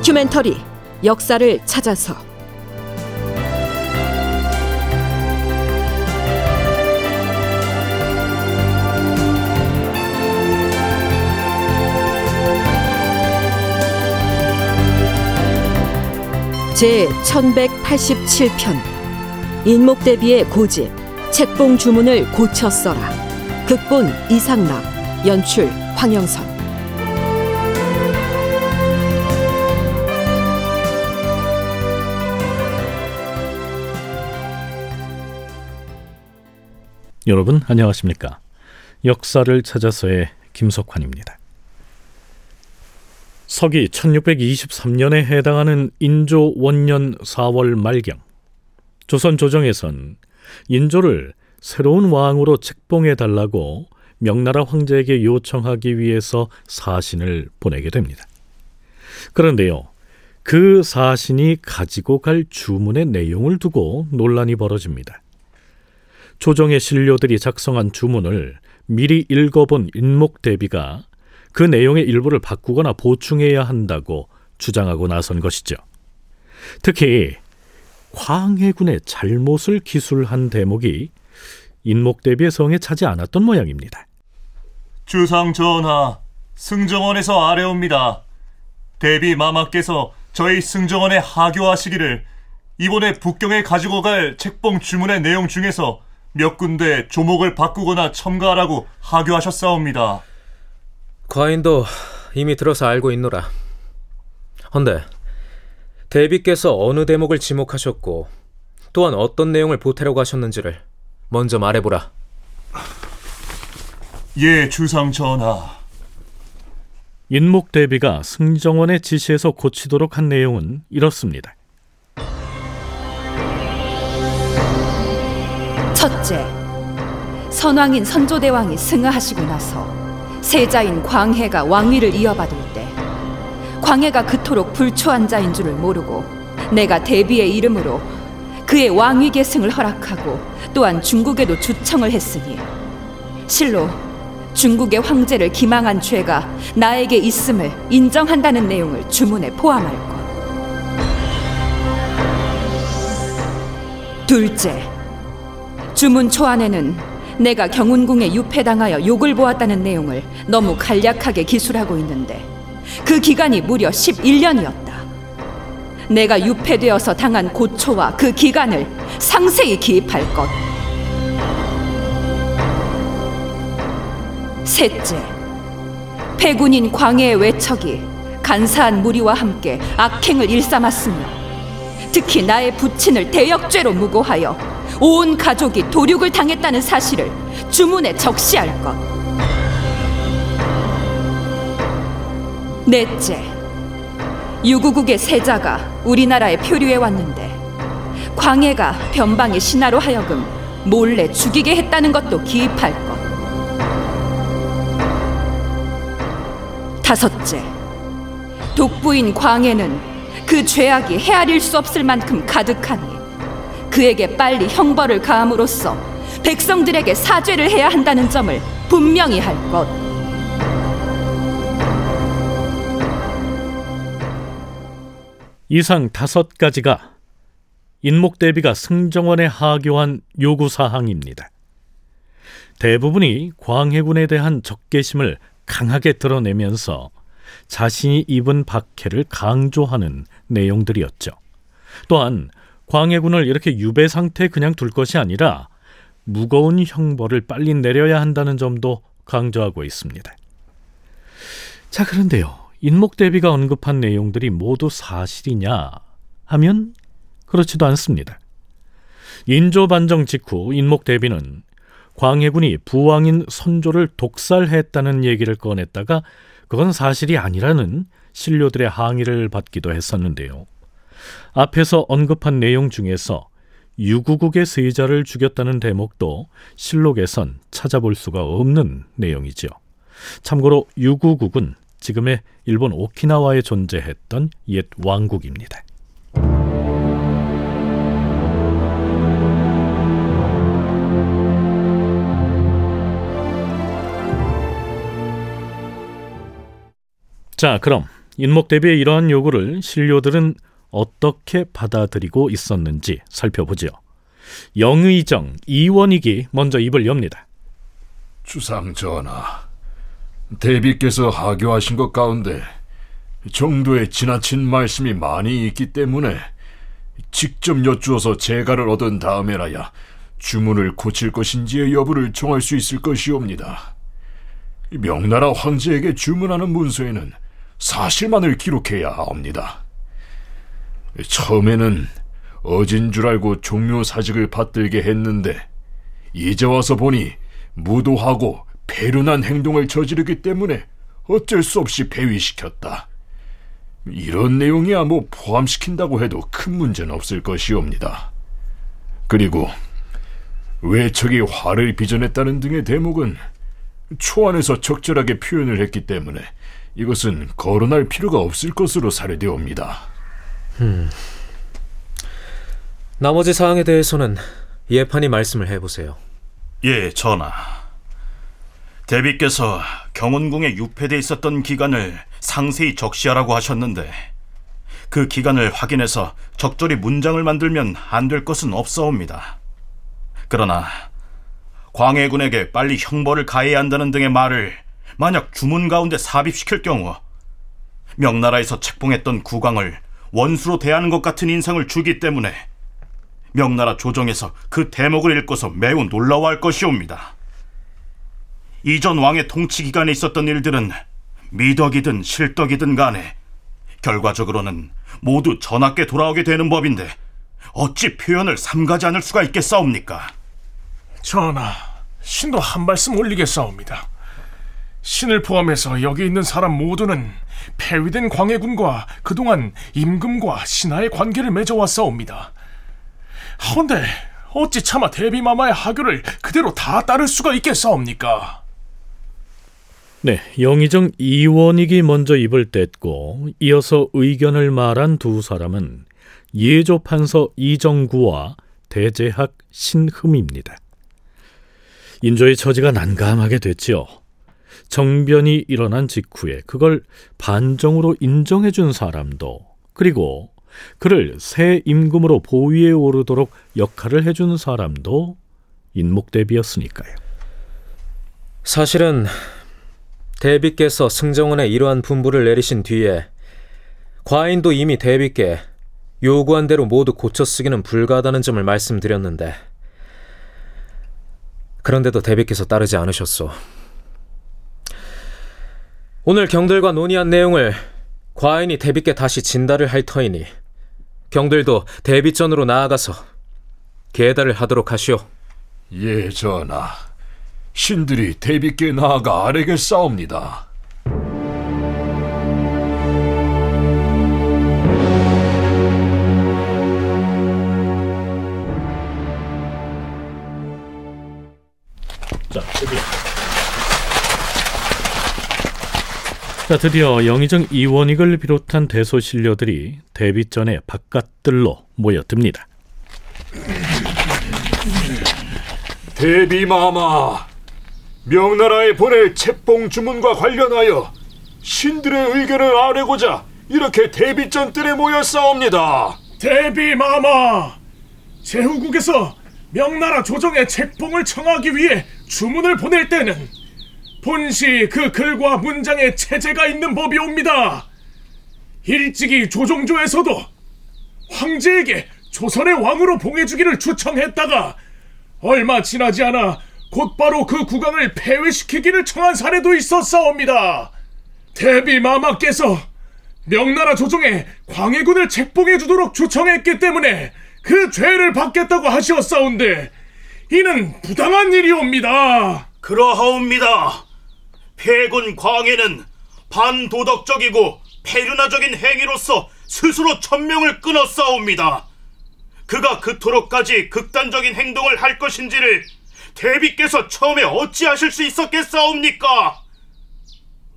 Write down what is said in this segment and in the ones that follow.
다큐멘터리 역사를 찾아서. 제 1187편 인목대비의 고집 책봉 주문을 고쳐 써라. 극본 이상락 연출 황영선 여러분 안녕하십니까? 역사를 찾아서의 김석환입니다. 서기 1623년에 해당하는 인조 원년 4월 말경 조선 조정에선 인조를 새로운 왕으로 책봉해 달라고 명나라 황제에게 요청하기 위해서 사신을 보내게 됩니다. 그런데요. 그 사신이 가지고 갈 주문의 내용을 두고 논란이 벌어집니다. 조정의 신료들이 작성한 주문을 미리 읽어본 인목 대비가 그 내용의 일부를 바꾸거나 보충해야 한다고 주장하고 나선 것이죠. 특히 광해군의 잘못을 기술한 대목이 인목 대비의 성에 차지 않았던 모양입니다. 주상 전하, 승정원에서 아래옵니다. 대비 마마께서 저희 승정원에 하교하시기를 이번에 북경에 가지고 갈 책봉 주문의 내용 중에서 몇 군데 조목을 바꾸거나 첨가하라고 하교하셨사옵니다. 과인도 이미 들어서 알고 있노라. 헌데 대비께서 어느 대목을 지목하셨고 또한 어떤 내용을 보태려고 하셨는지를 먼저 말해보라. 예, 주상 전하. 인목 대비가 승정원의 지시에서 고치도록 한 내용은 이렇습니다. 첫째, 선왕인 선조대왕이 승하하시고 나서 세자인 광해가 왕위를 이어받을 때 광해가 그토록 불초한 자인 줄을 모르고 내가 대비의 이름으로 그의 왕위 계승을 허락하고 또한 중국에도 주청을 했으니 실로 중국의 황제를 기망한 죄가 나에게 있음을 인정한다는 내용을 주문에 포함할 것. 둘째, 주문 초안에는 내가 경운궁에 유폐당하여 욕을 보았다는 내용을 너무 간략하게 기술하고 있는데 그 기간이 무려 11년이었다. 내가 유폐되어서 당한 고초와 그 기간을 상세히 기입할 것. 셋째, 패군인 광해의 외척이 간사한 무리와 함께 악행을 일삼았으며 특히 나의 부친을 대역죄로 무고하여 온 가족이 도륙을 당했다는 사실을 주문에 적시할 것. 넷째, 유구국의 세자가 우리나라에 표류해 왔는데 광해가 변방의 신하로 하여금 몰래 죽이게 했다는 것도 기입할 것. 다섯째, 독부인 광해는 그 죄악이 헤아릴 수 없을 만큼 가득하니 그에게 빨리 형벌을 가함으로써 백성들에게 사죄를 해야 한다는 점을 분명히 할 것. 이상 다섯 가지가 인목대비가 승정원에 하교한 요구 사항입니다. 대부분이 광해군에 대한 적개심을 강하게 드러내면서 자신이 입은 박해를 강조하는 내용들이었죠. 또한 광해군을 이렇게 유배 상태에 그냥 둘 것이 아니라 무거운 형벌을 빨리 내려야 한다는 점도 강조하고 있습니다. 자, 그런데요. 인목대비가 언급한 내용들이 모두 사실이냐 하면 그렇지도 않습니다. 인조 반정 직후 인목대비는 광해군이 부왕인 선조를 독살했다는 얘기를 꺼냈다가 그건 사실이 아니라는 신료들의 항의를 받기도 했었는데요. 앞에서 언급한 내용 중에서 유구국의 세자를 죽였다는 대목도 실록에선 찾아볼 수가 없는 내용이죠. 참고로 유구국은 지금의 일본 오키나와에 존재했던 옛 왕국입니다. 자, 그럼 인목 대비의 이러한 요구를 신료들은 어떻게 받아들이고 있었는지 살펴보죠. 영의정 이원익이 먼저 입을 엽니다. 주상 전하, 대비께서 하교하신 것 가운데 정도의 지나친 말씀이 많이 있기 때문에 직접 여쭈어서 재가를 얻은 다음에라야 주문을 고칠 것인지의 여부를 정할 수 있을 것이옵니다. 명나라 황제에게 주문하는 문서에는 사실만을 기록해야 합니다. 처음에는 어진 줄 알고 종묘 사직을 받들게 했는데 이제 와서 보니 무도하고 배륜한 행동을 저지르기 때문에 어쩔 수 없이 폐위시켰다. 이런 내용이야 뭐 포함시킨다고 해도 큰 문제는 없을 것이옵니다. 그리고 외척이 화를 빚어냈다는 등의 대목은 초안에서 적절하게 표현을 했기 때문에 이것은 거론할 필요가 없을 것으로 사례되옵니다. 나머지 사항에 대해서는 예판이 말씀을 해보세요. 예, 전하. 대비께서 경운궁에 유폐돼 있었던 기간을 상세히 적시하라고 하셨는데 그 기간을 확인해서 적절히 문장을 만들면 안 될 것은 없사옵니다. 그러나 광해군에게 빨리 형벌을 가해야 한다는 등의 말을 만약 주문 가운데 삽입시킬 경우 명나라에서 책봉했던 국왕을 원수로 대하는 것 같은 인상을 주기 때문에 명나라 조정에서 그 대목을 읽고서 매우 놀라워할 것이옵니다. 이전 왕의 통치 기간에 있었던 일들은 미덕이든 실덕이든 간에 결과적으로는 모두 전하께 돌아오게 되는 법인데 어찌 표현을 삼가지 않을 수가 있겠사옵니까? 전하, 신도 한 말씀 올리겠사옵니다. 신을 포함해서 여기 있는 사람 모두는 폐위된 광해군과 그동안 임금과 신하의 관계를 맺어왔사옵니다. 하운데 어찌 차마 대비마마의 하교를 그대로 다 따를 수가 있겠사옵니까? 네, 영의정 이원익이 먼저 입을 뗐고 이어서 의견을 말한 두 사람은 예조 판서 이정구와 대제학 신흠입니다. 인조의 처지가 난감하게 됐지요. 정변이 일어난 직후에 그걸 반정으로 인정해 준 사람도 그리고 그를 새 임금으로 보위에 오르도록 역할을 해준 사람도 인목대비였으니까요. 사실은 대비께서 승정원에 이러한 분부를 내리신 뒤에 과인도 이미 대비께 요구한 대로 모두 고쳐 쓰기는 불가하다는 점을 말씀드렸는데 그런데도 대비께서 따르지 않으셨소. 오늘 경들과 논의한 내용을 과인이 대비께 다시 진달을 할 터이니 경들도 대비전으로 나아가서 계달을 하도록 하시오. 예, 전하. 신들이 대비께 나아가 아래게 싸웁니다. 자, 드디어 영의정 이원익을 비롯한 대소신료들이 대비전의 바깥들로 모여듭니다. 대비마마, 명나라에 보낼 책봉 주문과 관련하여 신들의 의견을 아뢰고자 이렇게 대비전 뜰에 모여 싸웁니다. 대비마마! 제후국에서 명나라 조정의 책봉을 청하기 위해 주문을 보낼 때는 본시 그 글과 문장에 체제가 있는 법이옵니다. 일찍이 조정조에서도 황제에게 조선의 왕으로 봉해주기를 추청했다가 얼마 지나지 않아 곧바로 그 국왕을 폐위시키기를 청한 사례도 있었사옵니다. 대비 마마께서 명나라 조정에 광해군을 책봉해 주도록 추청했기 때문에 그 죄를 받겠다고 하시었사온데 이는 부당한 일이옵니다. 그러하옵니다. 폐군 광해는 반도덕적이고 폐륜화적인 행위로서 스스로 천명을 끊었사옵니다. 그가 그토록까지 극단적인 행동을 할 것인지를 대비께서 처음에 어찌하실 수 있었겠사옵니까?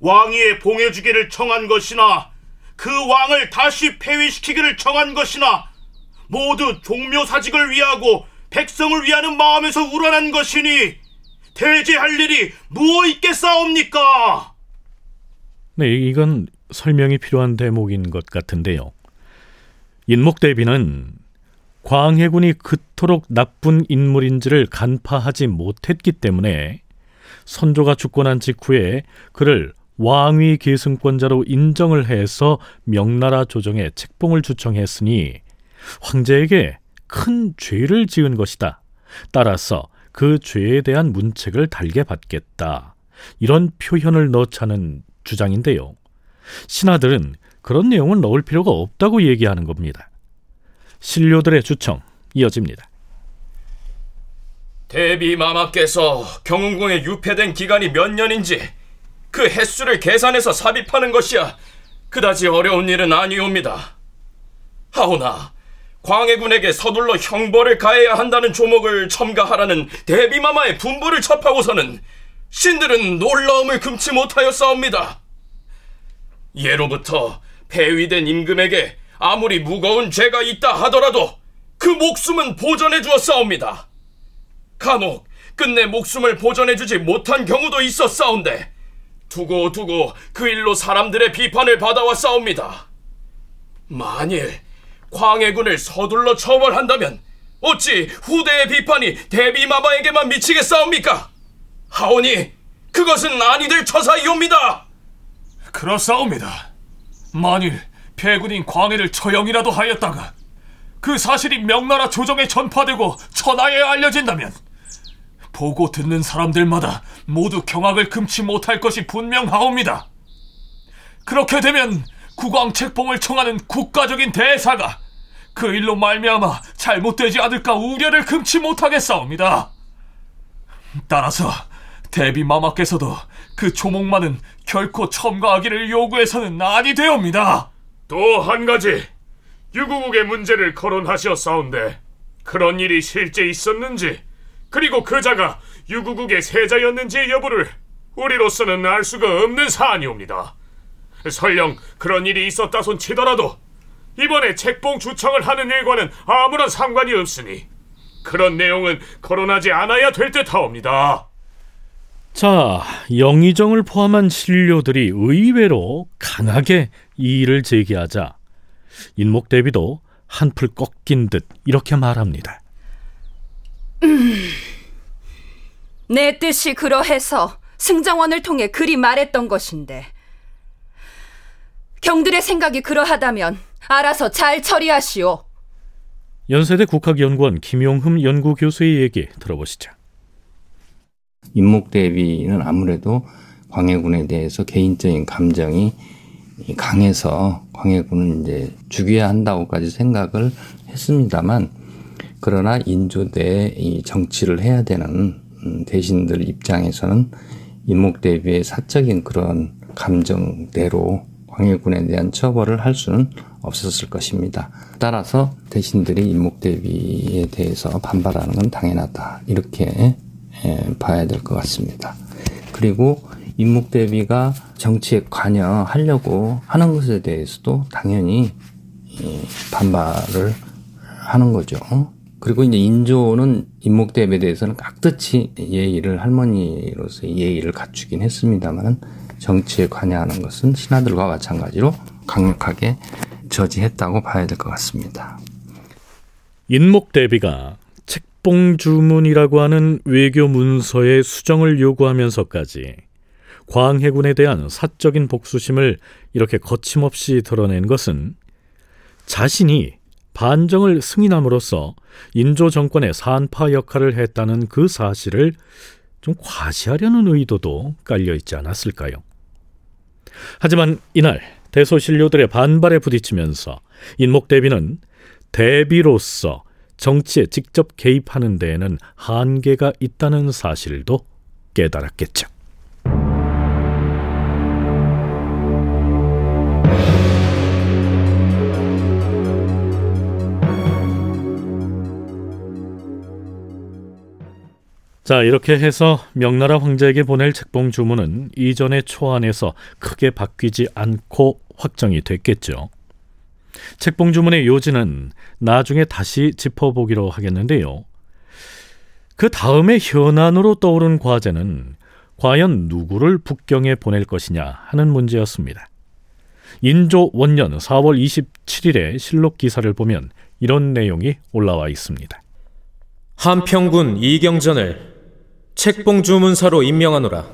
왕위에 봉해주기를 청한 것이나 그 왕을 다시 폐위시키기를 청한 것이나 모두 종묘사직을 위하고 백성을 위하는 마음에서 우러난 것이니 대제할 일이 무엇 있겠사옵니까? 네, 이건 설명이 필요한 대목인 것 같은데요. 인목대비는 광해군이 그토록 나쁜 인물인지를 간파하지 못했기 때문에 선조가 죽고 난 직후에 그를 왕위 계승권자로 인정을 해서 명나라 조정에 책봉을 주청했으니 황제에게 큰 죄를 지은 것이다. 따라서 그 죄에 대한 문책을 달게 받겠다. 이런 표현을 넣자는 주장인데요. 신하들은 그런 내용을 넣을 필요가 없다고 얘기하는 겁니다. 신료들의 주청 이어집니다. 대비 마마께서 경운궁에 유폐된 기간이 몇 년인지 그 횟수를 계산해서 삽입하는 것이야 그다지 어려운 일은 아니옵니다. 하오나 광해군에게 서둘러 형벌을 가해야 한다는 조목을 첨가하라는 대비마마의 분부를 접하고서는 신들은 놀라움을 금치 못하였사옵니다. 예로부터 폐위된 임금에게 아무리 무거운 죄가 있다 하더라도 그 목숨은 보전해 주었사옵니다. 간혹 끝내 목숨을 보전해 주지 못한 경우도 있었사온데 두고 두고 그 일로 사람들의 비판을 받아왔사옵니다. 만일 광해군을 서둘러 처벌한다면 어찌 후대의 비판이 대비마마에게만 미치겠사옵니까? 하오니 그것은 아니 될 처사이옵니다. 그렇사옵니다. 만일 폐군인 광해를 처형이라도 하였다가 그 사실이 명나라 조정에 전파되고 천하에 알려진다면 보고 듣는 사람들마다 모두 경악을 금치 못할 것이 분명하옵니다. 그렇게 되면 국왕 책봉을 청하는 국가적인 대사가 그 일로 말미암아 잘못되지 않을까 우려를 금치 못하겠사옵니다. 따라서 대비 마마께서도 그 조목만은 결코 첨가하기를 요구해서는 아니 되옵니다. 또 한 가지 유구국의 문제를 거론하셨사온데 그런 일이 실제 있었는지 그리고 그자가 유구국의 세자였는지의 여부를 우리로서는 알 수가 없는 사안이옵니다. 설령 그런 일이 있었다 손 치더라도 이번에 책봉 주청을 하는 일과는 아무런 상관이 없으니 그런 내용은 거론하지 않아야 될 듯하옵니다. 자, 영의정을 포함한 신료들이 의외로 강하게 이의를 제기하자 인목 대비도 한풀 꺾인 듯 이렇게 말합니다. 내 뜻이 그러해서 승정원을 통해 그리 말했던 것인데 경들의 생각이 그러하다면 알아서 잘 처리하시오. 연세대 국학연구원 김용흠 연구교수의 얘기 들어보시죠. 인목 대비는 아무래도 광해군에 대해서 개인적인 감정이 강해서 광해군은 이제 죽여야 한다고까지 생각을 했습니다만 그러나 인조대 이 정치를 해야 되는 음, 대신들 입장에서는 인목 대비의 사적인 그런 감정대로 광해군에 대한 처벌을 할 수는 없었을 것입니다. 따라서 대신들이 인목 대비에 대해서 반발하는 건 당연하다. 이렇게 봐야 될 것 같습니다. 그리고 인목 대비가 정치에 관여하려고 하는 것에 대해서도 당연히 반발을 하는 거죠. 그리고 이제 인조는 인목 대비에 대해서는 깍듯이 예의를 할머니로서 예의를 갖추긴 했습니다만은 정치에 관여하는 것은 신하들과 마찬가지로 강력하게 저지했다고 봐야 될 것 같습니다. 인목 대비가 책봉 주문이라고 하는 외교 문서의 수정을 요구하면서까지 광해군에 대한 사적인 복수심을 이렇게 거침없이 드러낸 것은 자신이 반정을 승인함으로써 인조 정권의 산파 역할을 했다는 그 사실을 좀 과시하려는 의도도 깔려 있지 않았을까요? 하지만 이날 대소신료들의 반발에 부딪히면서 인목 대비는 대비로서 정치에 직접 개입하는 데에는 한계가 있다는 사실도 깨달았겠죠. 자, 이렇게 해서 명나라 황제에게 보낼 책봉 주문은 이전의 초안에서 크게 바뀌지 않고 확정이 됐겠죠. 책봉 주문의 요지는 나중에 다시 짚어보기로 하겠는데요. 그 다음에 현안으로 떠오른 과제는 과연 누구를 북경에 보낼 것이냐 하는 문제였습니다. 인조 원년 4월 27일의 실록 기사를 보면 이런 내용이 올라와 있습니다. 한평군 이경전을 책봉 주문사로 임명하노라.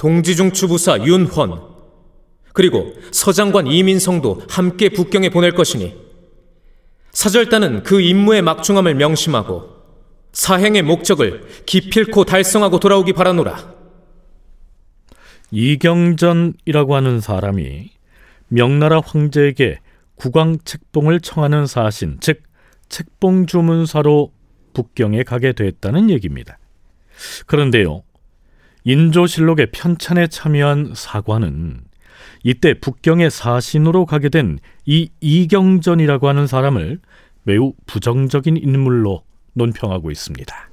동지중 추부사 윤헌 그리고 서장관 이민성도 함께 북경에 보낼 것이니 사절단은 그 임무의 막중함을 명심하고 사행의 목적을 기필코 달성하고 돌아오기 바라노라. 이경전이라고 하는 사람이 명나라 황제에게 국왕 책봉을 청하는 사신, 즉 책봉 주문사로 북경에 가게 됐다는 얘기입니다. 그런데요, 인조실록의 편찬에 참여한 사관은 이때 북경의 사신으로 가게 된 이 이경전이라고 하는 사람을 매우 부정적인 인물로 논평하고 있습니다.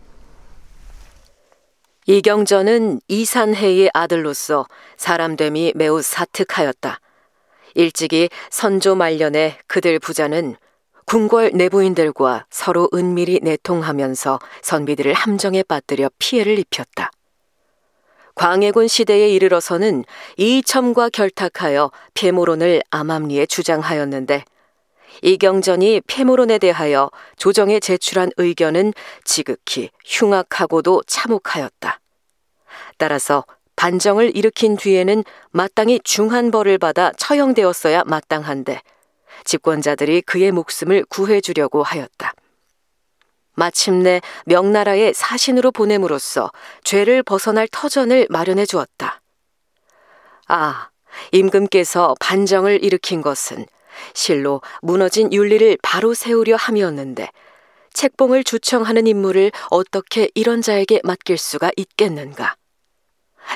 이경전은 이산해의 아들로서 사람됨이 매우 사특하였다. 일찍이 선조 말년에 그들 부자는 궁궐 내부인들과 서로 은밀히 내통하면서 선비들을 함정에 빠뜨려 피해를 입혔다. 광해군 시대에 이르러서는 이첨과 결탁하여 폐모론을 암암리에 주장하였는데 이경전이 폐모론에 대하여 조정에 제출한 의견은 지극히 흉악하고도 참혹하였다. 따라서 반정을 일으킨 뒤에는 마땅히 중한 벌을 받아 처형되었어야 마땅한데 집권자들이 그의 목숨을 구해주려고 하였다. 마침내 명나라의 사신으로 보냄으로써 죄를 벗어날 터전을 마련해 주었다. 아, 임금께서 반정을 일으킨 것은 실로 무너진 윤리를 바로 세우려 함이었는데 책봉을 주청하는 임무를 어떻게 이런 자에게 맡길 수가 있겠는가?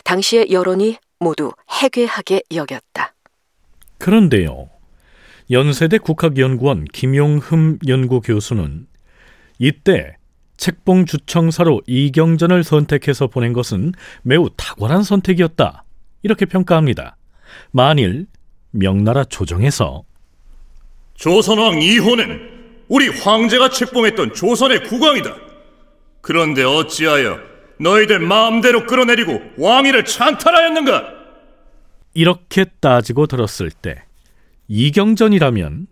당시의 여론이 모두 해괴하게 여겼다. 그런데요. 연세대 국학연구원 김용흠 연구교수는 이때 책봉 주청사로 이경전을 선택해서 보낸 것은 매우 탁월한 선택이었다. 이렇게 평가합니다. 만일 명나라 조정에서 조선왕 이호는 우리 황제가 책봉했던 조선의 국왕이다. 그런데 어찌하여 너희들 마음대로 끌어내리고 왕위를 찬탈하였는가? 이렇게 따지고 들었을 때 이경전이라면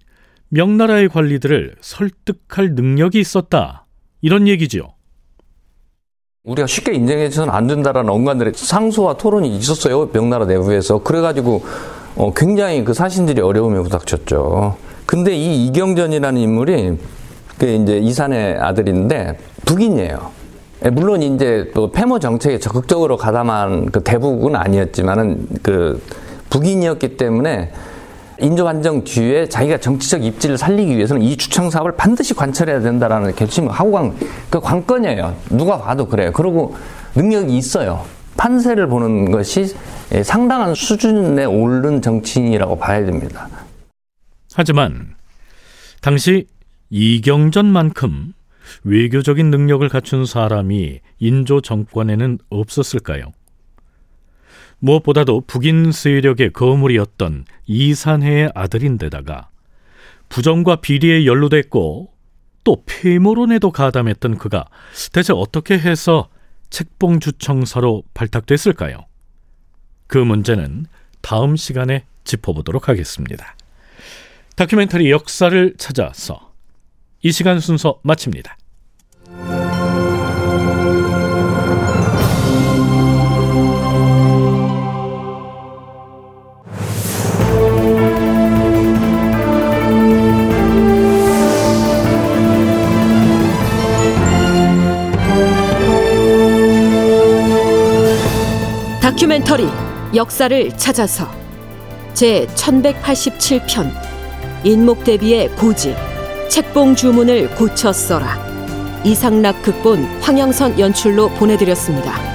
명나라의 관리들을 설득할 능력이 있었다. 이런 얘기죠. 우리가 쉽게 인정해서는 안 된다라는 언관들의 상소와 토론이 있었어요. 명나라 내부에서. 그래가지고 어, 굉장히 그 사신들이 어려움에 부닥쳤죠. 근데 이 이경전이라는 인물이 그 이제 이산의 아들인데 북인이에요. 예, 물론 이제 또 폐모 정책에 적극적으로 가담한 그 대북은 아니었지만은 그 북인이었기 때문에 인조 반정 뒤에 자기가 정치적 입지를 살리기 위해서는 이 주청 사업을 반드시 관철해야 된다라는 결심을 하고 간 그 관건이에요. 누가 봐도 그래요. 그리고 능력이 있어요. 판세를 보는 것이 예, 상당한 수준에 오른 정치인이라고 봐야 됩니다. 하지만 당시 이경전만큼 외교적인 능력을 갖춘 사람이 인조 정권에는 없었을까요? 무엇보다도 북인 세력의 거물이었던 이산해의 아들인데다가 부정과 비리에 연루됐고 또 폐모론에도 가담했던 그가 대체 어떻게 해서 책봉주청사로 발탁됐을까요? 그 문제는 다음 시간에 짚어보도록 하겠습니다. 다큐멘터리 역사를 찾아서 이 시간 순서 마칩니다. 다큐멘터리 역사를 찾아서 제 1187편 인목 대비의 고지 책봉 주문을 고쳐 써라 이상락 극본 황영선 연출로 보내드렸습니다.